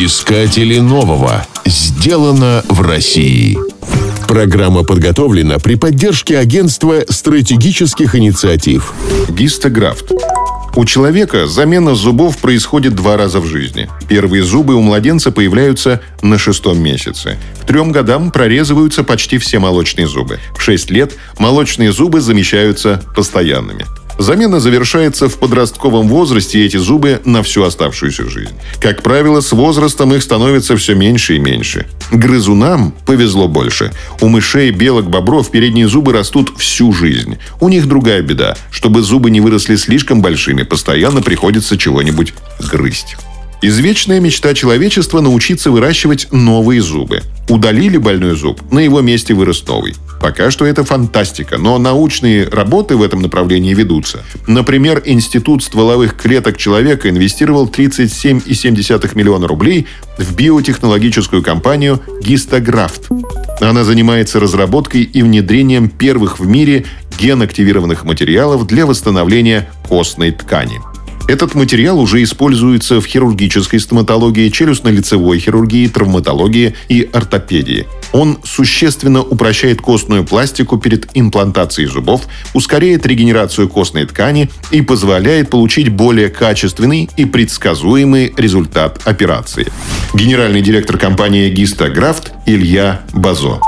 Искатели нового. Сделано в России. Программа подготовлена при поддержке Агентства стратегических инициатив. Гистографт. У человека замена зубов происходит два раза в жизни. Первые зубы у младенца появляются на шестом месяце. К трем годам прорезываются почти все молочные зубы. В шесть лет молочные зубы замещаются постоянными. Замена завершается в подростковом возрасте, и эти зубы на всю оставшуюся жизнь. Как правило, с возрастом их становится все меньше и меньше. Грызунам повезло больше. У мышей, белок, бобров передние зубы растут всю жизнь. У них другая беда. Чтобы зубы не выросли слишком большими, постоянно приходится чего-нибудь грызть. Извечная мечта человечества – научиться выращивать новые зубы. Удалили больной зуб, на его месте вырос новый. Пока что это фантастика, но научные работы в этом направлении ведутся. Например, Институт стволовых клеток человека инвестировал 37,7 миллиона рублей в биотехнологическую компанию «Гистографт». Она занимается разработкой и внедрением первых в мире ген-активированных материалов для восстановления костной ткани. Этот материал уже используется в хирургической стоматологии, челюстно-лицевой хирургии, травматологии и ортопедии. Он существенно упрощает костную пластику перед имплантацией зубов, ускоряет регенерацию костной ткани и позволяет получить более качественный и предсказуемый результат операции. Генеральный директор компании «Гистографт» Илья Базо.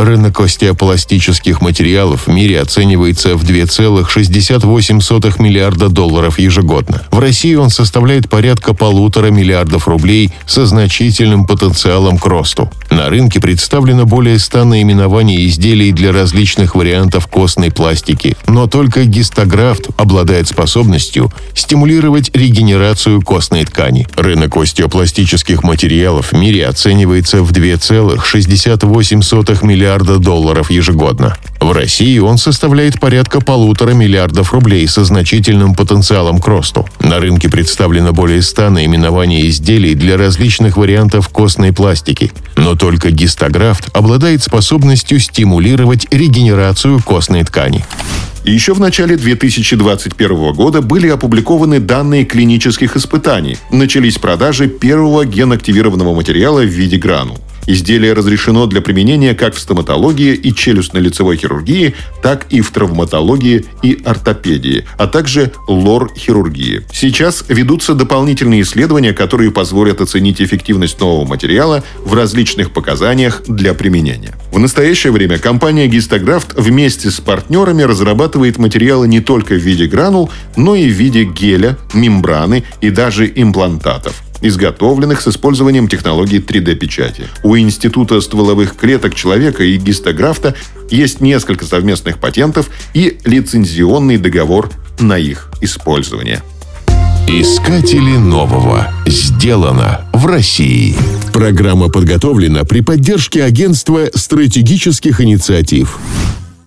Рынок остеопластических материалов в мире оценивается в 2,68 миллиарда долларов ежегодно. В России он составляет порядка полутора миллиардов рублей со значительным потенциалом к росту. На рынке представлено более 100 наименований изделий для различных вариантов костной пластики, но только гистографт обладает способностью стимулировать регенерацию костной ткани. Рынок остеопластических материалов в мире оценивается в 2,68 миллиарда миллиарда долларов ежегодно. В России он составляет порядка полутора миллиардов рублей со значительным потенциалом к росту. На рынке представлено более 100 наименований изделий для различных вариантов костной пластики, но только гистографт обладает способностью стимулировать регенерацию костной ткани. Еще в начале 2021 года были опубликованы данные клинических испытаний. Начались продажи первого генактивированного материала в виде гранул. Изделие разрешено для применения как в стоматологии и челюстно-лицевой хирургии, так и в травматологии и ортопедии, а также лор-хирургии. Сейчас ведутся дополнительные исследования, которые позволят оценить эффективность нового материала в различных показаниях для применения. В настоящее время компания Гистографт вместе с партнерами разрабатывает материалы не только в виде гранул, но и в виде геля, мембраны и даже имплантатов изготовленных с использованием технологии 3D-печати. У Института стволовых клеток человека и гистографта есть несколько совместных патентов и лицензионный договор на их использование. Искатели нового. Сделано в России. Программа подготовлена при поддержке Агентства стратегических инициатив.